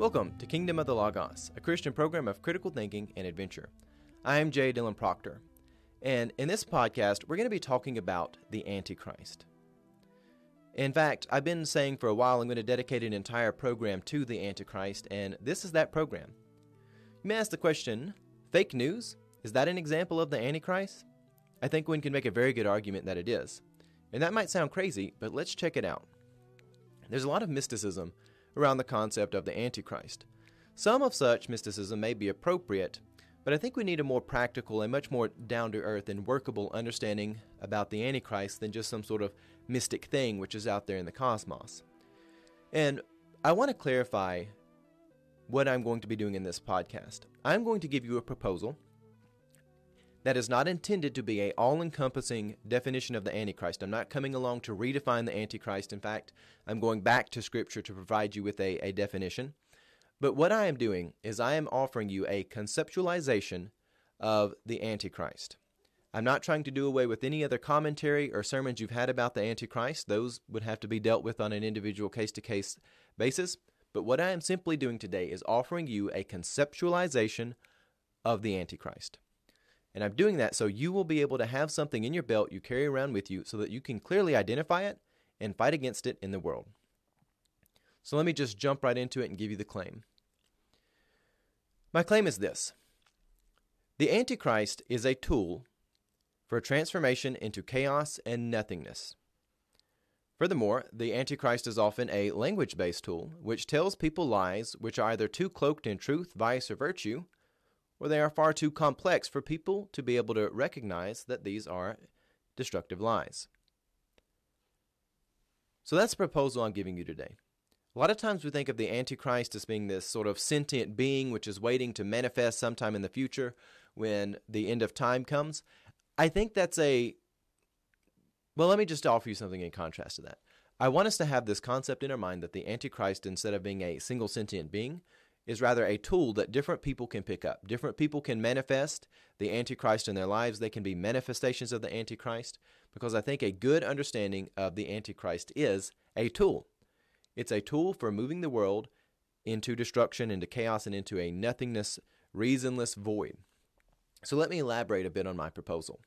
Welcome to Kingdom of the Logos, a Christian program of critical thinking and adventure. I am Jay Dylan Proctor, and in this podcast, we're going to be talking about the Antichrist. In fact, I've been saying for a while I'm going to dedicate an entire program to the Antichrist, and this is that program. You may ask the question fake news? Is that an example of the Antichrist? I think one can make a very good argument that it is. And that might sound crazy, but let's check it out. There's a lot of mysticism around the concept of the Antichrist. Some of such mysticism may be appropriate, but I think we need a more practical and much more down to earth and workable understanding about the Antichrist than just some sort of mystic thing which is out there in the cosmos. And I want to clarify what I'm going to be doing in this podcast. I'm going to give you a proposal that is not intended to be a all-encompassing definition of the antichrist. I'm not coming along to redefine the antichrist. In fact i'm going back to scripture to provide you with a, a definition. But what i am doing is i am offering you a conceptualization of the antichrist. I'm not trying to do away with any other commentary or sermons you've had about the antichrist. Those would have to be dealt with on an individual case-to-case basis. But what i am simply doing today is offering you a conceptualization of the antichrist and I'm doing that so you will be able to have something in your belt you carry around with you so that you can clearly identify it and fight against it in the world. So let me just jump right into it and give you the claim. My claim is this The Antichrist is a tool for transformation into chaos and nothingness. Furthermore, the Antichrist is often a language based tool which tells people lies which are either too cloaked in truth, vice, or virtue or they are far too complex for people to be able to recognize that these are destructive lies. So that's the proposal I'm giving you today. A lot of times we think of the Antichrist as being this sort of sentient being which is waiting to manifest sometime in the future when the end of time comes. I think that's a. Well, let me just offer you something in contrast to that. I want us to have this concept in our mind that the Antichrist, instead of being a single sentient being, is rather a tool that different people can pick up. Different people can manifest the Antichrist in their lives. They can be manifestations of the Antichrist because I think a good understanding of the Antichrist is a tool. It's a tool for moving the world into destruction, into chaos, and into a nothingness, reasonless void. So let me elaborate a bit on my proposal.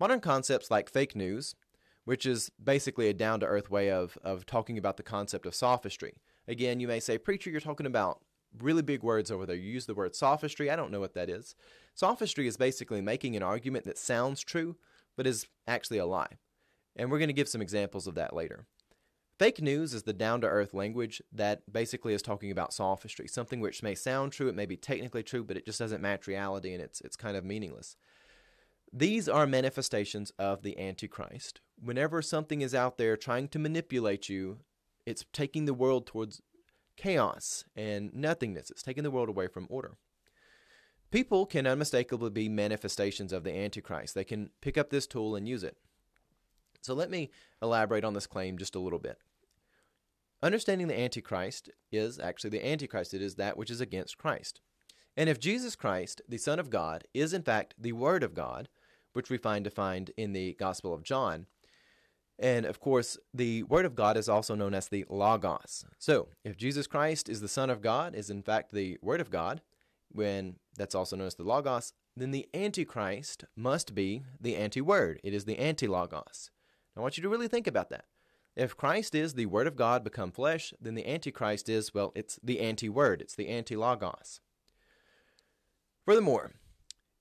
Modern concepts like fake news, which is basically a down to earth way of, of talking about the concept of sophistry. Again, you may say, Preacher, you're talking about really big words over there. You use the word sophistry. I don't know what that is. Sophistry is basically making an argument that sounds true, but is actually a lie. And we're going to give some examples of that later. Fake news is the down to earth language that basically is talking about sophistry, something which may sound true, it may be technically true, but it just doesn't match reality and it's, it's kind of meaningless. These are manifestations of the Antichrist. Whenever something is out there trying to manipulate you, it's taking the world towards chaos and nothingness. It's taking the world away from order. People can unmistakably be manifestations of the Antichrist. They can pick up this tool and use it. So let me elaborate on this claim just a little bit. Understanding the Antichrist is actually the Antichrist, it is that which is against Christ. And if Jesus Christ, the Son of God, is in fact the Word of God, which we find defined in the Gospel of John, and of course, the Word of God is also known as the Logos. So, if Jesus Christ is the Son of God, is in fact the Word of God, when that's also known as the Logos, then the Antichrist must be the anti Word. It is the anti Logos. I want you to really think about that. If Christ is the Word of God become flesh, then the Antichrist is, well, it's the anti Word, it's the anti Logos. Furthermore,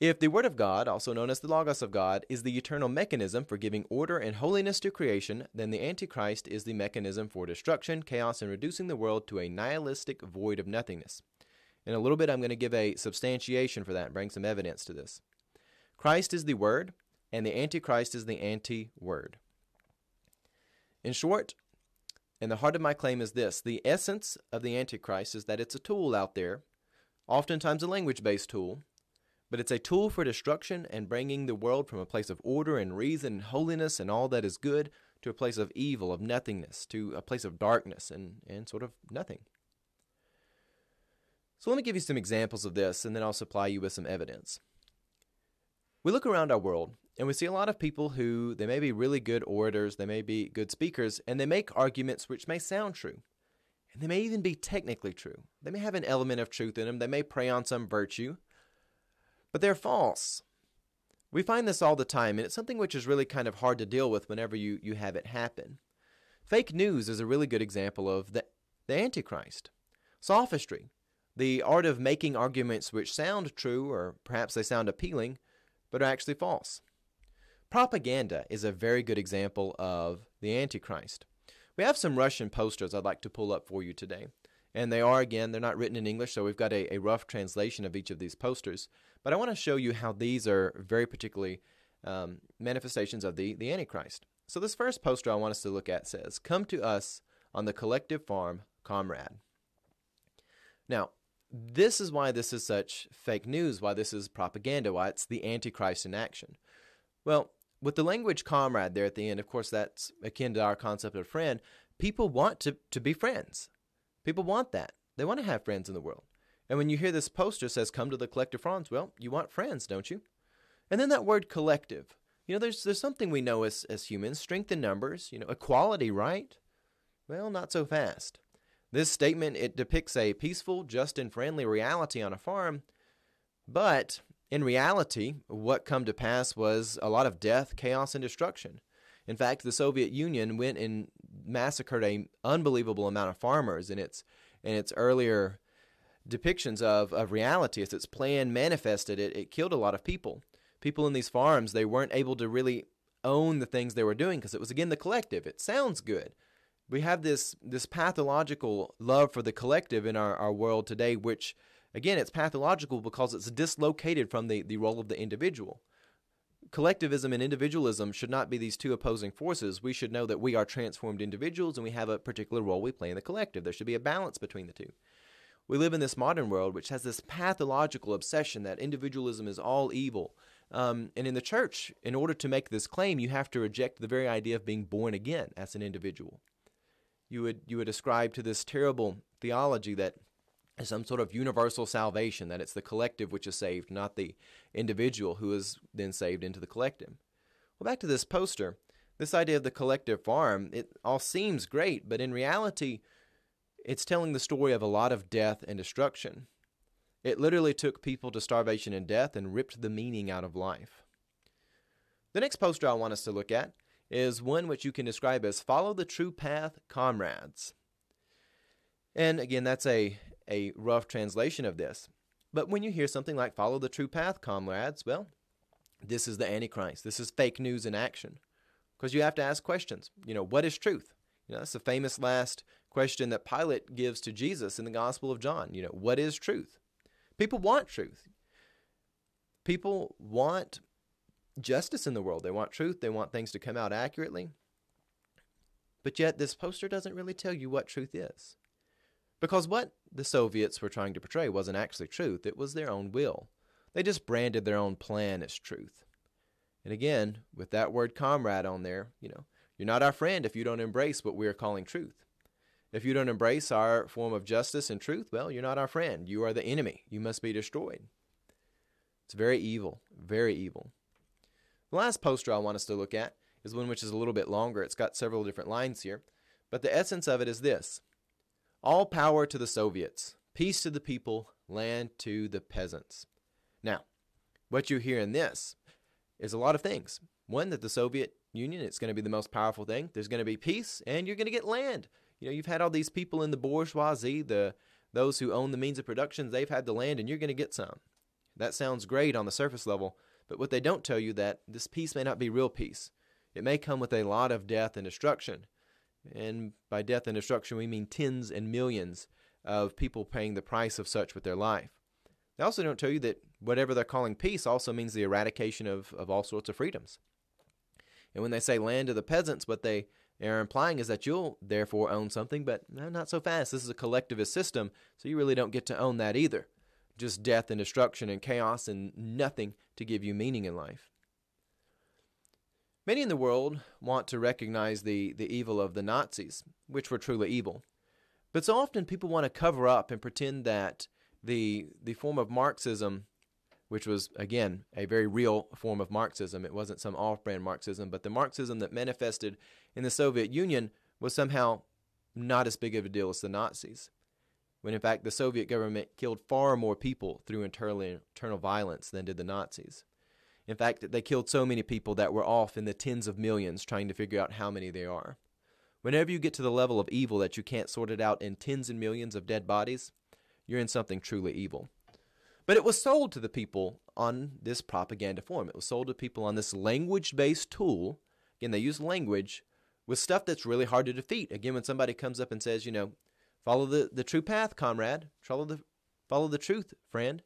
if the Word of God, also known as the Logos of God, is the eternal mechanism for giving order and holiness to creation, then the Antichrist is the mechanism for destruction, chaos, and reducing the world to a nihilistic void of nothingness. In a little bit, I'm going to give a substantiation for that and bring some evidence to this. Christ is the Word, and the Antichrist is the anti Word. In short, and the heart of my claim is this the essence of the Antichrist is that it's a tool out there, oftentimes a language based tool but it's a tool for destruction and bringing the world from a place of order and reason and holiness and all that is good to a place of evil, of nothingness, to a place of darkness and, and sort of nothing. So let me give you some examples of this and then I'll supply you with some evidence. We look around our world and we see a lot of people who they may be really good orators, they may be good speakers, and they make arguments which may sound true. and they may even be technically true. They may have an element of truth in them, they may prey on some virtue, but they're false. We find this all the time, and it's something which is really kind of hard to deal with whenever you, you have it happen. Fake news is a really good example of the, the Antichrist. Sophistry, the art of making arguments which sound true, or perhaps they sound appealing, but are actually false. Propaganda is a very good example of the Antichrist. We have some Russian posters I'd like to pull up for you today. And they are, again, they're not written in English, so we've got a, a rough translation of each of these posters. But I want to show you how these are very particularly um, manifestations of the, the Antichrist. So, this first poster I want us to look at says, Come to us on the collective farm, comrade. Now, this is why this is such fake news, why this is propaganda, why it's the Antichrist in action. Well, with the language comrade there at the end, of course, that's akin to our concept of friend. People want to, to be friends. People want that. They want to have friends in the world. And when you hear this poster says, come to the collective fronts, well, you want friends, don't you? And then that word collective. You know, there's, there's something we know as, as humans strength in numbers, you know, equality, right? Well, not so fast. This statement it depicts a peaceful, just and friendly reality on a farm, but in reality, what come to pass was a lot of death, chaos, and destruction. In fact, the Soviet Union went and massacred an unbelievable amount of farmers in its in its earlier depictions of, of reality. As its plan manifested, it, it killed a lot of people. People in these farms, they weren't able to really own the things they were doing because it was again the collective. It sounds good. We have this this pathological love for the collective in our, our world today, which Again, it's pathological because it's dislocated from the, the role of the individual. Collectivism and individualism should not be these two opposing forces. We should know that we are transformed individuals and we have a particular role we play in the collective. There should be a balance between the two. We live in this modern world which has this pathological obsession that individualism is all evil. Um, and in the church, in order to make this claim, you have to reject the very idea of being born again as an individual. You would you would ascribe to this terrible theology that some sort of universal salvation, that it's the collective which is saved, not the individual who is then saved into the collective. Well, back to this poster, this idea of the collective farm, it all seems great, but in reality, it's telling the story of a lot of death and destruction. It literally took people to starvation and death and ripped the meaning out of life. The next poster I want us to look at is one which you can describe as Follow the True Path, Comrades. And again, that's a a rough translation of this. But when you hear something like follow the true path, comrades, well, this is the Antichrist. This is fake news in action. Because you have to ask questions. You know, what is truth? You know, that's the famous last question that Pilate gives to Jesus in the Gospel of John. You know, what is truth? People want truth. People want justice in the world. They want truth. They want things to come out accurately. But yet, this poster doesn't really tell you what truth is. Because what the Soviets were trying to portray wasn't actually truth, it was their own will. They just branded their own plan as truth. And again, with that word comrade on there, you know, you're not our friend if you don't embrace what we are calling truth. If you don't embrace our form of justice and truth, well, you're not our friend. You are the enemy. You must be destroyed. It's very evil, very evil. The last poster I want us to look at is one which is a little bit longer. It's got several different lines here, but the essence of it is this all power to the Soviets, peace to the people, land to the peasants. Now, what you hear in this is a lot of things. One, that the Soviet Union, it's going to be the most powerful thing. There's going to be peace, and you're going to get land. You know, you've had all these people in the bourgeoisie, the those who own the means of production, they've had the land, and you're going to get some. That sounds great on the surface level, but what they don't tell you that this peace may not be real peace. It may come with a lot of death and destruction. And by death and destruction, we mean tens and millions of people paying the price of such with their life. They also don't tell you that whatever they're calling peace also means the eradication of, of all sorts of freedoms. And when they say land to the peasants, what they are implying is that you'll therefore own something, but not so fast. This is a collectivist system, so you really don't get to own that either. Just death and destruction and chaos and nothing to give you meaning in life. Many in the world want to recognize the, the evil of the Nazis, which were truly evil. But so often people want to cover up and pretend that the, the form of Marxism, which was, again, a very real form of Marxism, it wasn't some off brand Marxism, but the Marxism that manifested in the Soviet Union was somehow not as big of a deal as the Nazis. When in fact the Soviet government killed far more people through internal, internal violence than did the Nazis. In fact, they killed so many people that we're off in the tens of millions trying to figure out how many they are. Whenever you get to the level of evil that you can't sort it out in tens and millions of dead bodies, you're in something truly evil. But it was sold to the people on this propaganda form. It was sold to people on this language based tool. Again, they use language with stuff that's really hard to defeat. Again, when somebody comes up and says, you know, follow the, the true path, comrade, follow the, follow the truth, friend,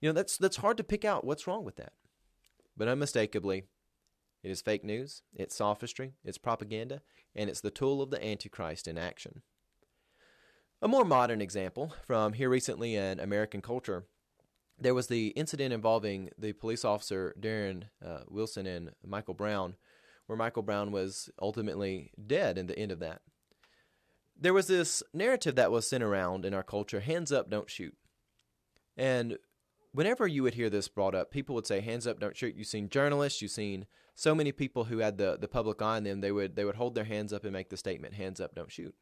you know, that's, that's hard to pick out what's wrong with that. But unmistakably, it is fake news, it's sophistry, it's propaganda, and it's the tool of the Antichrist in action. A more modern example from here recently in American culture there was the incident involving the police officer Darren uh, Wilson and Michael Brown, where Michael Brown was ultimately dead in the end of that. There was this narrative that was sent around in our culture hands up, don't shoot. And whenever you would hear this brought up, people would say, hands up, don't shoot. You've seen journalists, you've seen so many people who had the, the public eye on them, they would, they would hold their hands up and make the statement, hands up, don't shoot.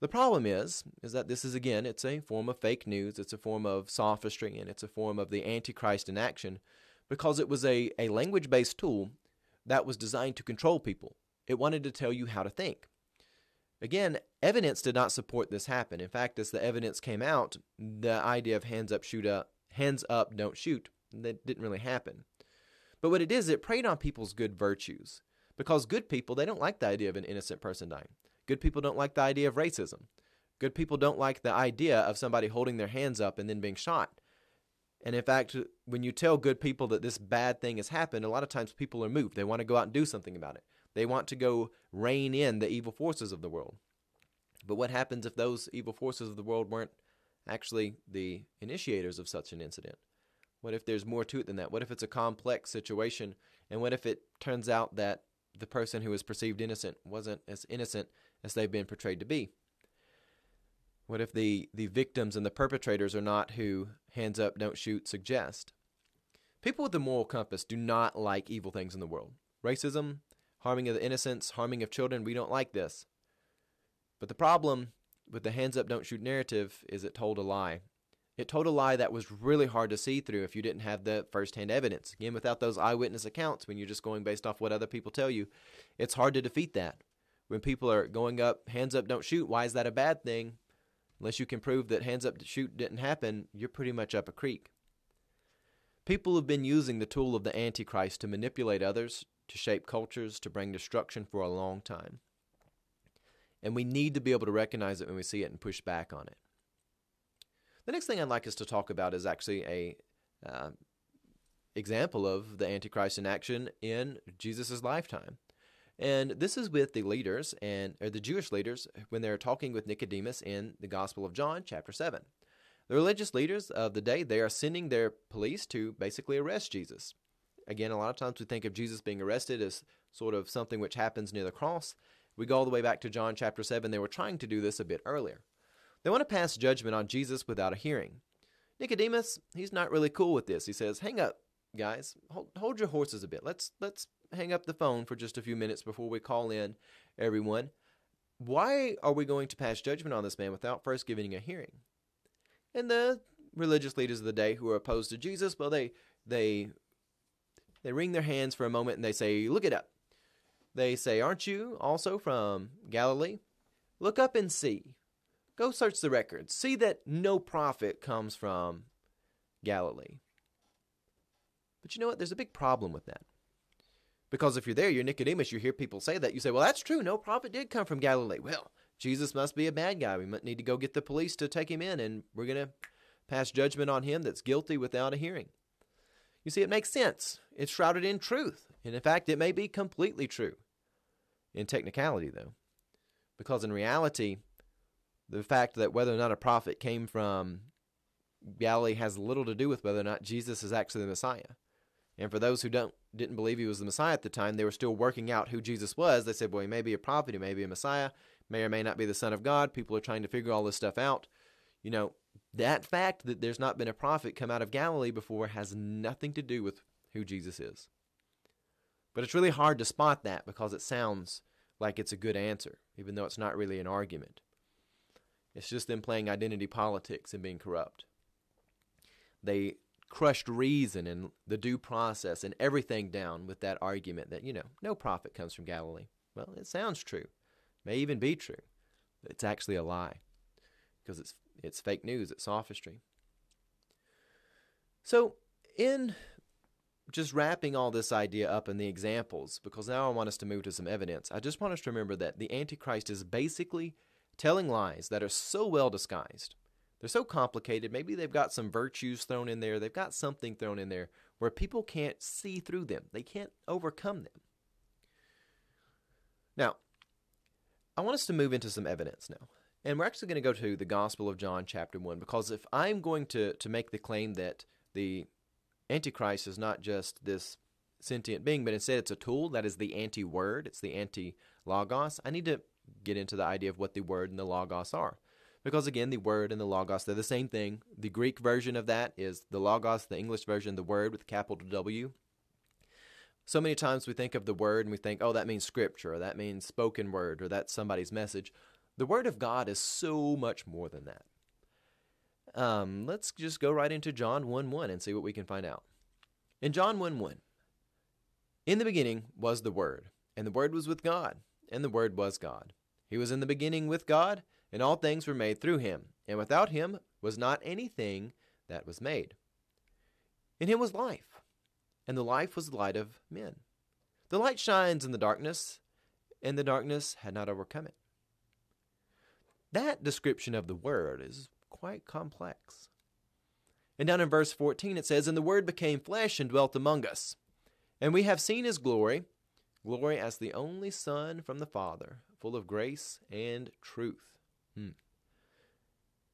The problem is, is that this is again, it's a form of fake news, it's a form of sophistry, and it's a form of the Antichrist in action because it was a, a language based tool that was designed to control people. It wanted to tell you how to think. Again, evidence did not support this happen. In fact, as the evidence came out, the idea of hands up, shoot up, hands up, don't shoot, that didn't really happen. But what it is, it preyed on people's good virtues. Because good people, they don't like the idea of an innocent person dying. Good people don't like the idea of racism. Good people don't like the idea of somebody holding their hands up and then being shot. And in fact, when you tell good people that this bad thing has happened, a lot of times people are moved. They want to go out and do something about it. They want to go rein in the evil forces of the world. But what happens if those evil forces of the world weren't actually the initiators of such an incident? What if there's more to it than that? What if it's a complex situation? And what if it turns out that the person who was perceived innocent wasn't as innocent as they've been portrayed to be? What if the, the victims and the perpetrators are not who hands up, don't shoot suggest? People with a moral compass do not like evil things in the world. Racism, harming of the innocents, harming of children, we don't like this. But the problem with the hands up, don't shoot narrative is it told a lie. It told a lie that was really hard to see through if you didn't have the firsthand evidence. Again, without those eyewitness accounts, when you're just going based off what other people tell you, it's hard to defeat that when people are going up, hands up, don't shoot, why is that a bad thing? Unless you can prove that hands up, shoot didn't happen, you're pretty much up a creek. People have been using the tool of the Antichrist to manipulate others, to shape cultures, to bring destruction for a long time. And we need to be able to recognize it when we see it and push back on it. The next thing I'd like us to talk about is actually a uh, example of the Antichrist in action in Jesus' lifetime. And this is with the leaders and or the Jewish leaders when they're talking with Nicodemus in the Gospel of John, chapter 7. The religious leaders of the day, they are sending their police to basically arrest Jesus. Again, a lot of times we think of Jesus being arrested as sort of something which happens near the cross. We go all the way back to John chapter 7. They were trying to do this a bit earlier. They want to pass judgment on Jesus without a hearing. Nicodemus, he's not really cool with this. He says, "Hang up, guys. Hold, hold your horses a bit. Let's let's hang up the phone for just a few minutes before we call in everyone. Why are we going to pass judgment on this man without first giving a hearing? And the religious leaders of the day who are opposed to Jesus, well, they they they wring their hands for a moment and they say, "Look it up." They say, "Aren't you also from Galilee? Look up and see. Go search the records. See that no prophet comes from Galilee." But you know what? There's a big problem with that. Because if you're there, you're Nicodemus, you hear people say that. You say, well, that's true. No prophet did come from Galilee. Well, Jesus must be a bad guy. We need to go get the police to take him in, and we're going to pass judgment on him that's guilty without a hearing. You see, it makes sense. It's shrouded in truth. And in fact, it may be completely true in technicality, though. Because in reality, the fact that whether or not a prophet came from Galilee has little to do with whether or not Jesus is actually the Messiah. And for those who don't didn't believe he was the Messiah at the time, they were still working out who Jesus was. They said, well, he may be a prophet, he may be a Messiah, may or may not be the Son of God. People are trying to figure all this stuff out. You know, that fact that there's not been a prophet come out of Galilee before has nothing to do with who Jesus is. But it's really hard to spot that because it sounds like it's a good answer, even though it's not really an argument. It's just them playing identity politics and being corrupt. They crushed reason and the due process and everything down with that argument that, you know, no prophet comes from Galilee. Well, it sounds true, may even be true. It's actually a lie because it's, it's fake news, it's sophistry. So, in just wrapping all this idea up in the examples, because now I want us to move to some evidence, I just want us to remember that the Antichrist is basically telling lies that are so well disguised. They're so complicated. Maybe they've got some virtues thrown in there, they've got something thrown in there where people can't see through them, they can't overcome them. Now, I want us to move into some evidence now. And we're actually going to go to the Gospel of John, chapter 1, because if I'm going to, to make the claim that the Antichrist is not just this sentient being, but instead it's a tool that is the anti word, it's the anti logos. I need to get into the idea of what the word and the logos are. Because again, the word and the logos, they're the same thing. The Greek version of that is the logos, the English version, the word with capital W. So many times we think of the word and we think, oh, that means scripture, or that means spoken word, or that's somebody's message. The word of God is so much more than that. Um, let's just go right into John 1 1 and see what we can find out. In John 1 1, in the beginning was the Word, and the Word was with God, and the Word was God. He was in the beginning with God, and all things were made through him, and without him was not anything that was made. In him was life, and the life was the light of men. The light shines in the darkness, and the darkness had not overcome it. That description of the Word is quite complex. And down in verse 14 it says, And the Word became flesh and dwelt among us. And we have seen his glory, glory as the only Son from the Father, full of grace and truth. Hmm.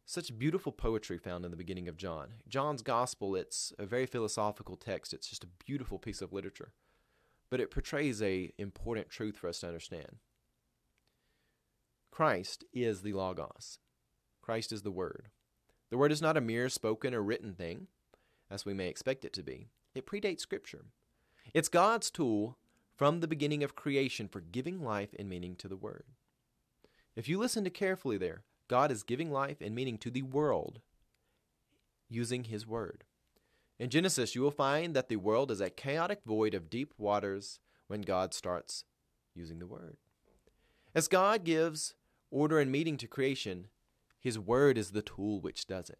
Such beautiful poetry found in the beginning of John. John's Gospel, it's a very philosophical text. It's just a beautiful piece of literature. But it portrays a important truth for us to understand. Christ is the Logos. Christ is the Word. The Word is not a mere spoken or written thing, as we may expect it to be. It predates Scripture. It's God's tool from the beginning of creation for giving life and meaning to the Word. If you listen to carefully there, God is giving life and meaning to the world using His Word. In Genesis, you will find that the world is a chaotic void of deep waters when God starts using the Word. As God gives order and meaning to creation, his word is the tool which does it.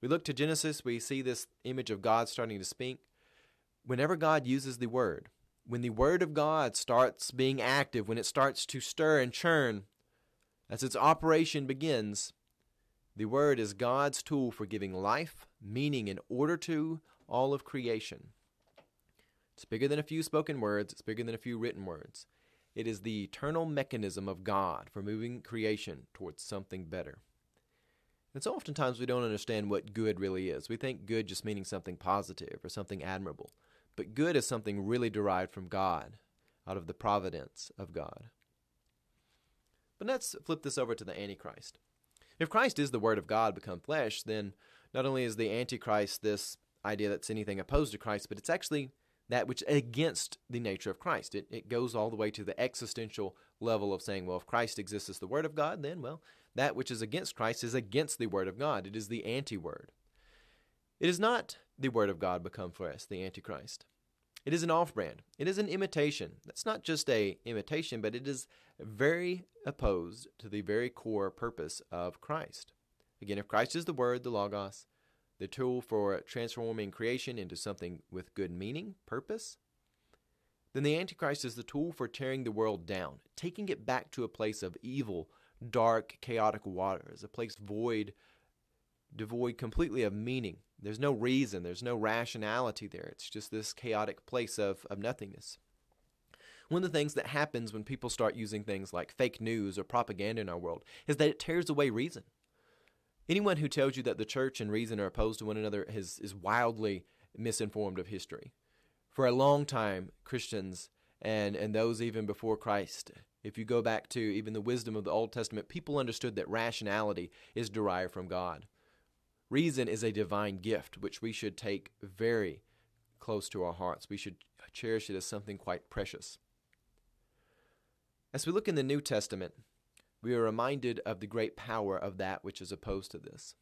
We look to Genesis, we see this image of God starting to speak. Whenever God uses the word, when the word of God starts being active, when it starts to stir and churn, as its operation begins, the word is God's tool for giving life, meaning, and order to all of creation. It's bigger than a few spoken words, it's bigger than a few written words. It is the eternal mechanism of God for moving creation towards something better. And so oftentimes we don't understand what good really is. We think good just meaning something positive or something admirable. But good is something really derived from God, out of the providence of God. But let's flip this over to the Antichrist. If Christ is the Word of God become flesh, then not only is the Antichrist this idea that's anything opposed to Christ, but it's actually that which against the nature of Christ. It, it goes all the way to the existential level of saying, well, if Christ exists as the Word of God, then, well, that which is against Christ is against the Word of God. It is the anti Word. It is not the Word of God become flesh, the Antichrist. It is an off brand. It is an imitation. That's not just a imitation, but it is very opposed to the very core purpose of Christ. Again, if Christ is the Word, the Logos, the tool for transforming creation into something with good meaning, purpose, then the Antichrist is the tool for tearing the world down, taking it back to a place of evil, dark, chaotic waters, a place void, devoid completely of meaning. There's no reason, there's no rationality there. It's just this chaotic place of, of nothingness. One of the things that happens when people start using things like fake news or propaganda in our world is that it tears away reason. Anyone who tells you that the church and reason are opposed to one another is, is wildly misinformed of history. For a long time, Christians and, and those even before Christ if you go back to even the wisdom of the Old Testament, people understood that rationality is derived from God. Reason is a divine gift which we should take very close to our hearts. We should cherish it as something quite precious. As we look in the New Testament, we are reminded of the great power of that which is opposed to this.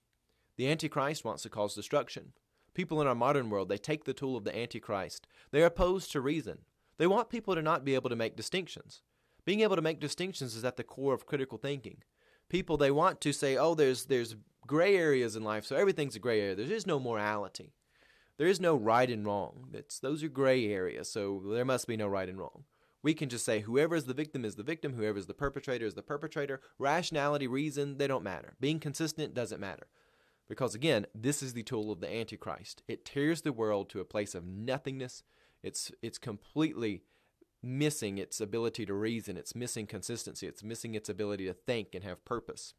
The Antichrist wants to cause destruction. People in our modern world, they take the tool of the Antichrist. They are opposed to reason. They want people to not be able to make distinctions. Being able to make distinctions is at the core of critical thinking. People they want to say, "Oh, there's there's gray areas in life, so everything's a gray area. There is no morality. There is no right and wrong. It's those are gray areas, so there must be no right and wrong." We can just say whoever is the victim is the victim, whoever is the perpetrator is the perpetrator. Rationality, reason, they don't matter. Being consistent doesn't matter. Because again, this is the tool of the Antichrist. It tears the world to a place of nothingness. It's it's completely missing its ability to reason, it's missing consistency, it's missing its ability to think and have purpose.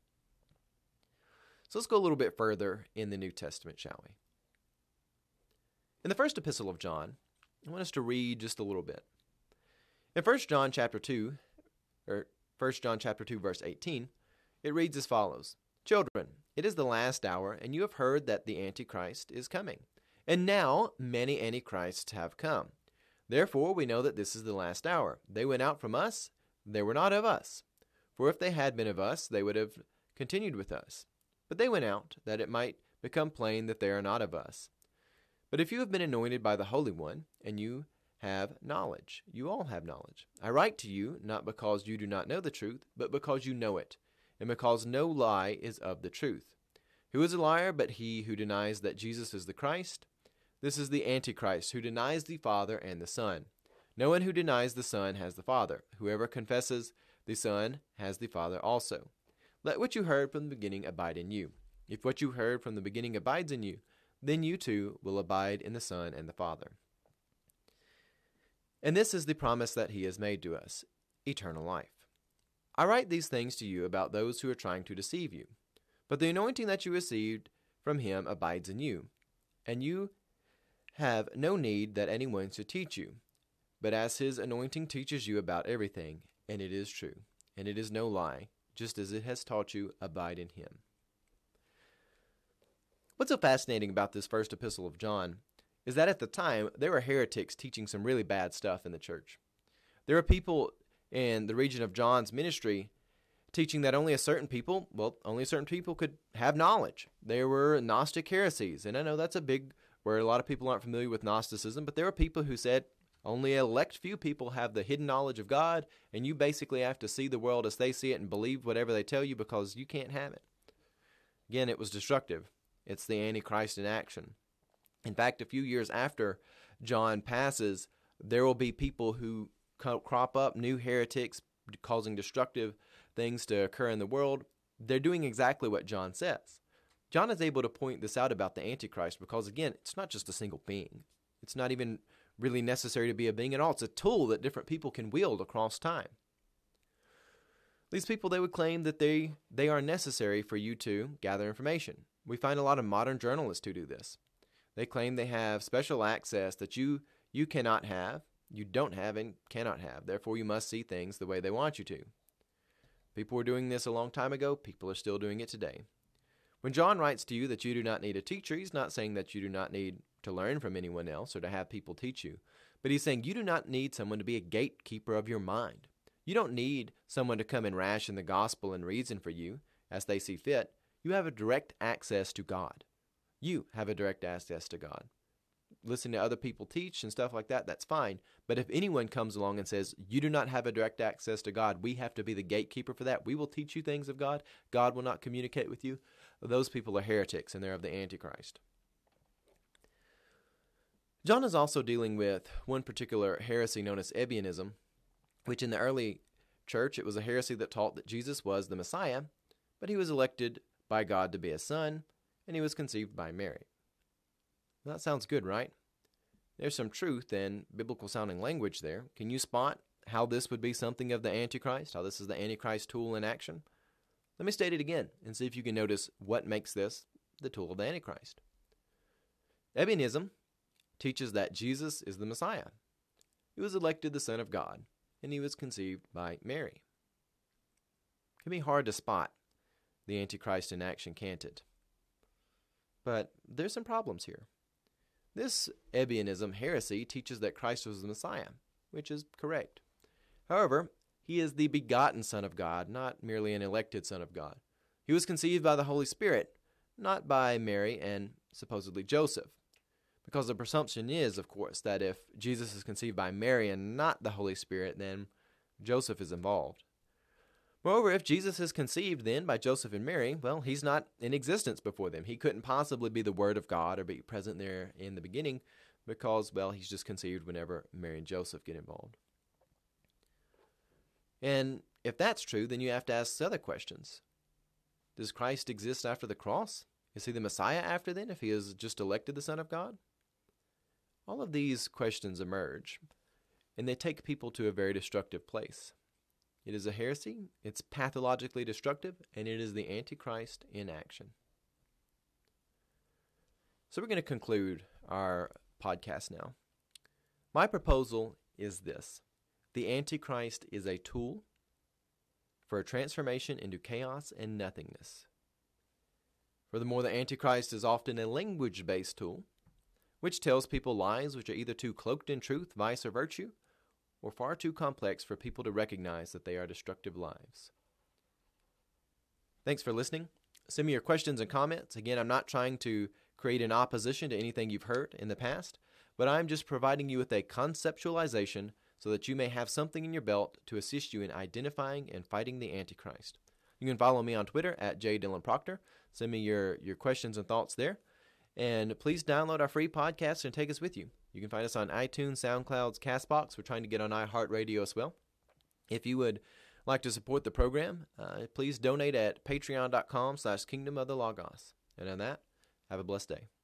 So let's go a little bit further in the New Testament, shall we? In the first epistle of John, I want us to read just a little bit. In 1 John chapter 2, or 1 John chapter 2 verse 18, it reads as follows: Children, it is the last hour, and you have heard that the Antichrist is coming. And now many Antichrists have come. Therefore we know that this is the last hour. They went out from us, they were not of us. For if they had been of us, they would have continued with us. But they went out, that it might become plain that they are not of us. But if you have been anointed by the Holy One, and you have knowledge. You all have knowledge. I write to you not because you do not know the truth, but because you know it, and because no lie is of the truth. Who is a liar but he who denies that Jesus is the Christ? This is the Antichrist, who denies the Father and the Son. No one who denies the Son has the Father. Whoever confesses the Son has the Father also. Let what you heard from the beginning abide in you. If what you heard from the beginning abides in you, then you too will abide in the Son and the Father. And this is the promise that he has made to us eternal life. I write these things to you about those who are trying to deceive you. But the anointing that you received from him abides in you, and you have no need that anyone should teach you. But as his anointing teaches you about everything, and it is true, and it is no lie, just as it has taught you, abide in him. What's so fascinating about this first epistle of John is that at the time there were heretics teaching some really bad stuff in the church. There were people in the region of John's ministry teaching that only a certain people, well, only certain people could have knowledge. There were Gnostic heresies, and I know that's a big where a lot of people aren't familiar with Gnosticism, but there are people who said only a elect few people have the hidden knowledge of God, and you basically have to see the world as they see it and believe whatever they tell you because you can't have it. Again, it was destructive. It's the Antichrist in action. In fact, a few years after John passes, there will be people who crop up, new heretics causing destructive things to occur in the world. They're doing exactly what John says. John is able to point this out about the Antichrist because, again, it's not just a single being. It's not even really necessary to be a being at all. It's a tool that different people can wield across time. These people, they would claim that they, they are necessary for you to gather information. We find a lot of modern journalists who do this. They claim they have special access that you you cannot have, you don't have and cannot have. Therefore you must see things the way they want you to. People were doing this a long time ago, people are still doing it today. When John writes to you that you do not need a teacher, he's not saying that you do not need to learn from anyone else or to have people teach you, but he's saying you do not need someone to be a gatekeeper of your mind. You don't need someone to come and ration the gospel and reason for you as they see fit. You have a direct access to God. You have a direct access to God. Listen to other people teach and stuff like that, that's fine. But if anyone comes along and says, You do not have a direct access to God, we have to be the gatekeeper for that, we will teach you things of God, God will not communicate with you, those people are heretics and they're of the Antichrist. John is also dealing with one particular heresy known as Ebionism, which in the early church it was a heresy that taught that Jesus was the Messiah, but he was elected by God to be a son, and he was conceived by Mary. that sounds good, right? There's some truth in biblical sounding language there. Can you spot how this would be something of the Antichrist? How this is the Antichrist tool in action? Let me state it again and see if you can notice what makes this the tool of the Antichrist. Ebionism teaches that Jesus is the Messiah. He was elected the Son of God, and he was conceived by Mary. It can be hard to spot the Antichrist in action, can't it? But there's some problems here. This Ebionism heresy teaches that Christ was the Messiah, which is correct. However, he is the begotten Son of God, not merely an elected Son of God. He was conceived by the Holy Spirit, not by Mary and supposedly Joseph. Because the presumption is, of course, that if Jesus is conceived by Mary and not the Holy Spirit, then Joseph is involved. Moreover, if Jesus is conceived then by Joseph and Mary, well, he's not in existence before them. He couldn't possibly be the Word of God or be present there in the beginning because, well, he's just conceived whenever Mary and Joseph get involved. And if that's true, then you have to ask other questions. Does Christ exist after the cross? Is he the Messiah after then, if he is just elected the Son of God? All of these questions emerge, and they take people to a very destructive place. It is a heresy, it's pathologically destructive, and it is the Antichrist in action. So we're going to conclude our podcast now. My proposal is this the Antichrist is a tool for a transformation into chaos and nothingness. Furthermore, the Antichrist is often a language based tool, which tells people lies which are either too cloaked in truth, vice, or virtue, or far too complex for people to recognize that they are destructive lies. Thanks for listening. Send me your questions and comments. Again, I'm not trying to create an opposition to anything you've heard in the past, but I'm just providing you with a conceptualization so that you may have something in your belt to assist you in identifying and fighting the Antichrist. You can follow me on Twitter at jdylanproctor. Send me your, your questions and thoughts there. And please download our free podcast and take us with you. You can find us on iTunes, SoundClouds, Castbox. We're trying to get on iHeartRadio as well. If you would like to support the program, uh, please donate at patreon.com slash kingdom of the logos. And on that, have a blessed day.